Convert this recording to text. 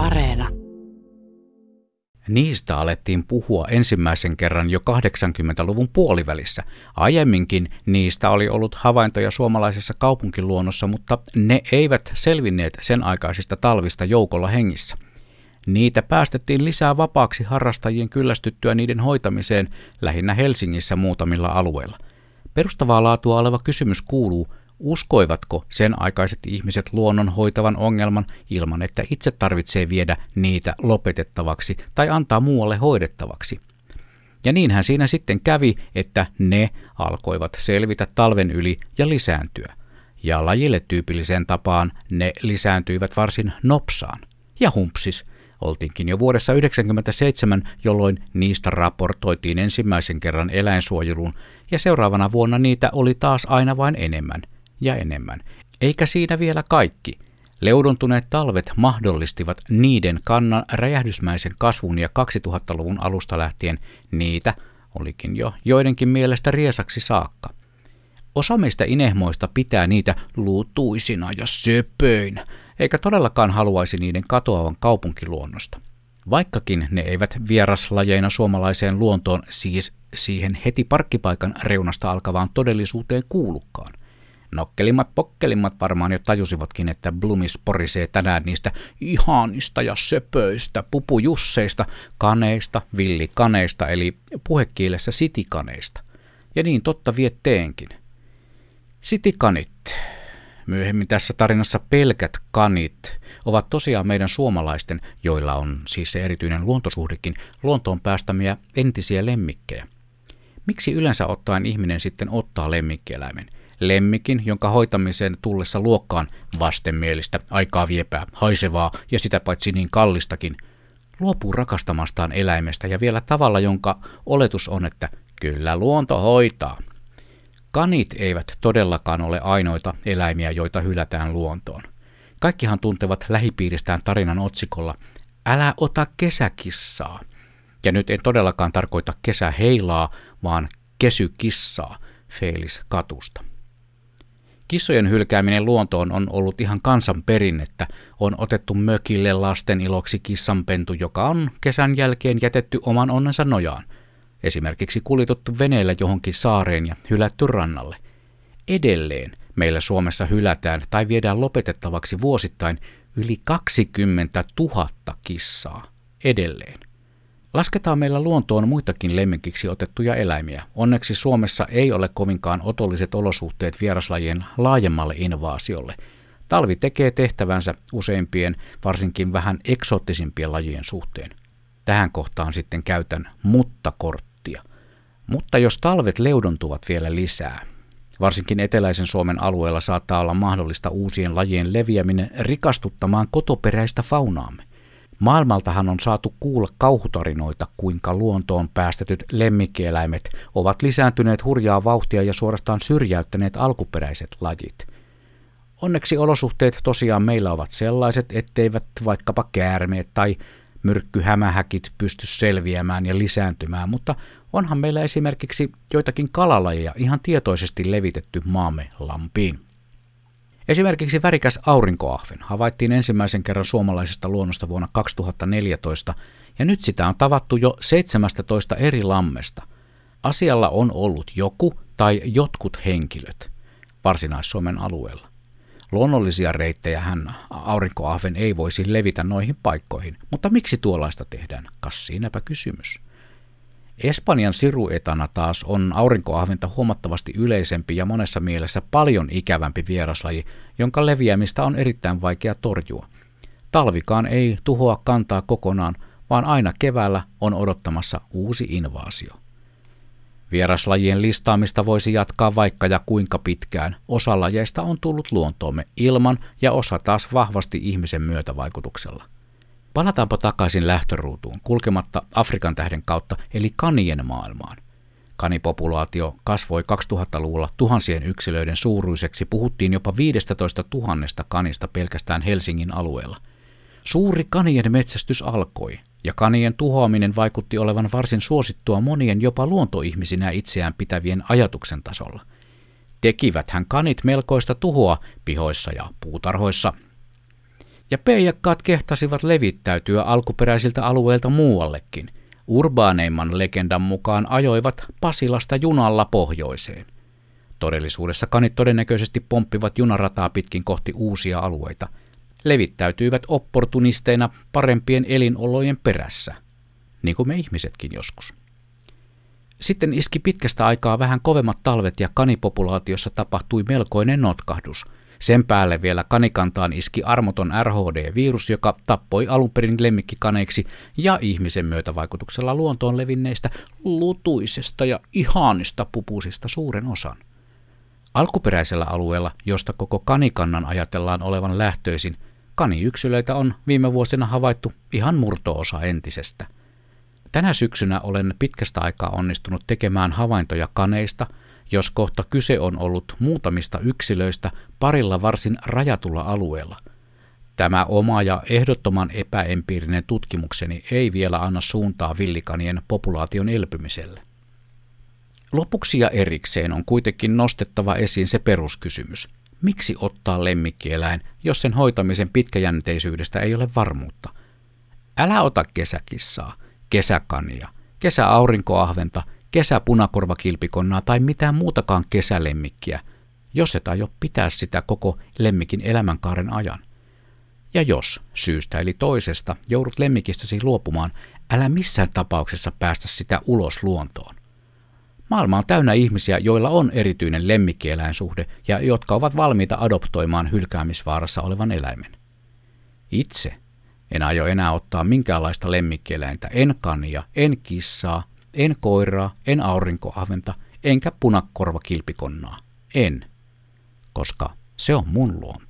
Areena. Niistä alettiin puhua ensimmäisen kerran jo 80-luvun puolivälissä. Aiemminkin niistä oli ollut havaintoja suomalaisessa kaupunkiluonnossa, mutta ne eivät selvinneet sen aikaisista talvista joukolla hengissä. Niitä päästettiin lisää vapaaksi harrastajien kyllästyttyä niiden hoitamiseen lähinnä Helsingissä muutamilla alueilla. Perustavaa laatua oleva kysymys kuuluu, Uskoivatko sen aikaiset ihmiset luonnon hoitavan ongelman ilman, että itse tarvitsee viedä niitä lopetettavaksi tai antaa muualle hoidettavaksi? Ja niinhän siinä sitten kävi, että ne alkoivat selvitä talven yli ja lisääntyä. Ja lajille tyypilliseen tapaan ne lisääntyivät varsin nopsaan. Ja humpsis, oltiinkin jo vuodessa 1997, jolloin niistä raportoitiin ensimmäisen kerran eläinsuojeluun, ja seuraavana vuonna niitä oli taas aina vain enemmän – ja enemmän. Eikä siinä vielä kaikki. Leudontuneet talvet mahdollistivat niiden kannan räjähdysmäisen kasvun ja 2000-luvun alusta lähtien niitä olikin jo joidenkin mielestä riesaksi saakka. Osa meistä inehmoista pitää niitä luutuisina ja söpöinä, eikä todellakaan haluaisi niiden katoavan kaupunkiluonnosta. Vaikkakin ne eivät vieraslajeina suomalaiseen luontoon, siis siihen heti parkkipaikan reunasta alkavaan todellisuuteen kuulukaan. Nokkelimmat pokkelimmat varmaan jo tajusivatkin, että Blumis porisee tänään niistä ihanista ja söpöistä pupujusseista, kaneista, villikaneista eli puhekielessä sitikaneista. Ja niin totta vietteenkin. Sitikanit, myöhemmin tässä tarinassa pelkät kanit, ovat tosiaan meidän suomalaisten, joilla on siis se erityinen luontosuhdekin, luontoon päästämiä entisiä lemmikkejä. Miksi yleensä ottaen ihminen sitten ottaa lemmikkieläimen – lemmikin, jonka hoitamiseen tullessa luokkaan vastenmielistä, aikaa viepää, haisevaa ja sitä paitsi niin kallistakin, luopuu rakastamastaan eläimestä ja vielä tavalla, jonka oletus on, että kyllä luonto hoitaa. Kanit eivät todellakaan ole ainoita eläimiä, joita hylätään luontoon. Kaikkihan tuntevat lähipiiristään tarinan otsikolla Älä ota kesäkissaa. Ja nyt en todellakaan tarkoita kesäheilaa, vaan kesykissaa Felis Katusta. Kissojen hylkääminen luontoon on ollut ihan kansan perinnettä. On otettu mökille lasten iloksi kissanpentu, joka on kesän jälkeen jätetty oman onnensa nojaan. Esimerkiksi kuljetuttu veneellä johonkin saareen ja hylätty rannalle. Edelleen meillä Suomessa hylätään tai viedään lopetettavaksi vuosittain yli 20 000 kissaa. Edelleen. Lasketaan meillä luontoon muitakin lemmikiksi otettuja eläimiä. Onneksi Suomessa ei ole kovinkaan otolliset olosuhteet vieraslajien laajemmalle invaasiolle. Talvi tekee tehtävänsä useimpien, varsinkin vähän eksoottisimpien lajien suhteen. Tähän kohtaan sitten käytän mutta-korttia. Mutta jos talvet leudontuvat vielä lisää, Varsinkin eteläisen Suomen alueella saattaa olla mahdollista uusien lajien leviäminen rikastuttamaan kotoperäistä faunaamme. Maailmaltahan on saatu kuulla kauhutarinoita, kuinka luontoon päästetyt lemmikkieläimet ovat lisääntyneet hurjaa vauhtia ja suorastaan syrjäyttäneet alkuperäiset lajit. Onneksi olosuhteet tosiaan meillä ovat sellaiset, etteivät vaikkapa käärmeet tai myrkkyhämähäkit pysty selviämään ja lisääntymään, mutta onhan meillä esimerkiksi joitakin kalalajeja ihan tietoisesti levitetty maamme lampiin. Esimerkiksi värikäs aurinkoahven havaittiin ensimmäisen kerran suomalaisesta luonnosta vuonna 2014 ja nyt sitä on tavattu jo 17 eri lammesta. Asialla on ollut joku tai jotkut henkilöt Varsinais-Suomen alueella. Luonnollisia reittejä hän aurinkoahven ei voisi levitä noihin paikkoihin, mutta miksi tuollaista tehdään? Kas siinäpä kysymys. Espanjan siruetana taas on aurinkoahventa huomattavasti yleisempi ja monessa mielessä paljon ikävämpi vieraslaji, jonka leviämistä on erittäin vaikea torjua. Talvikaan ei tuhoa kantaa kokonaan, vaan aina keväällä on odottamassa uusi invaasio. Vieraslajien listaamista voisi jatkaa vaikka ja kuinka pitkään. Osa lajeista on tullut luontoomme ilman ja osa taas vahvasti ihmisen myötävaikutuksella. Palataanpa takaisin lähtöruutuun, kulkematta Afrikan tähden kautta, eli kanien maailmaan. Kanipopulaatio kasvoi 2000-luvulla tuhansien yksilöiden suuruiseksi, puhuttiin jopa 15 000 kanista pelkästään Helsingin alueella. Suuri kanien metsästys alkoi, ja kanien tuhoaminen vaikutti olevan varsin suosittua monien jopa luontoihmisinä itseään pitävien ajatuksen tasolla. Tekiväthän kanit melkoista tuhoa pihoissa ja puutarhoissa – ja peijakkaat kehtasivat levittäytyä alkuperäisiltä alueilta muuallekin. Urbaaneimman legendan mukaan ajoivat Pasilasta junalla pohjoiseen. Todellisuudessa kanit todennäköisesti pomppivat junarataa pitkin kohti uusia alueita. Levittäytyivät opportunisteina parempien elinolojen perässä, niin kuin me ihmisetkin joskus. Sitten iski pitkästä aikaa vähän kovemmat talvet ja kanipopulaatiossa tapahtui melkoinen notkahdus – sen päälle vielä kanikantaan iski armoton RHD-virus, joka tappoi alun perin lemmikkikaneiksi ja ihmisen myötävaikutuksella luontoon levinneistä lutuisesta ja ihanista pupusista suuren osan. Alkuperäisellä alueella, josta koko kanikannan ajatellaan olevan lähtöisin, kaniyksilöitä on viime vuosina havaittu ihan murtoosa entisestä. Tänä syksynä olen pitkästä aikaa onnistunut tekemään havaintoja kaneista – jos kohta kyse on ollut muutamista yksilöistä parilla varsin rajatulla alueella. Tämä oma ja ehdottoman epäempiirinen tutkimukseni ei vielä anna suuntaa villikanien populaation elpymiselle. Lopuksi ja erikseen on kuitenkin nostettava esiin se peruskysymys. Miksi ottaa lemmikkieläin, jos sen hoitamisen pitkäjänteisyydestä ei ole varmuutta? Älä ota kesäkissaa, kesäkania, kesäaurinkoahventa kesäpunakorvakilpikonnaa tai mitään muutakaan kesälemmikkiä, jos et aio pitää sitä koko lemmikin elämänkaaren ajan. Ja jos syystä eli toisesta joudut lemmikistäsi luopumaan, älä missään tapauksessa päästä sitä ulos luontoon. Maailma on täynnä ihmisiä, joilla on erityinen lemmikkieläinsuhde ja jotka ovat valmiita adoptoimaan hylkäämisvaarassa olevan eläimen. Itse en aio enää ottaa minkäänlaista lemmikkieläintä, en kania, en kissaa, en koiraa, en aurinkoahventa, enkä punakorvakilpikonnaa. En, koska se on mun luonto.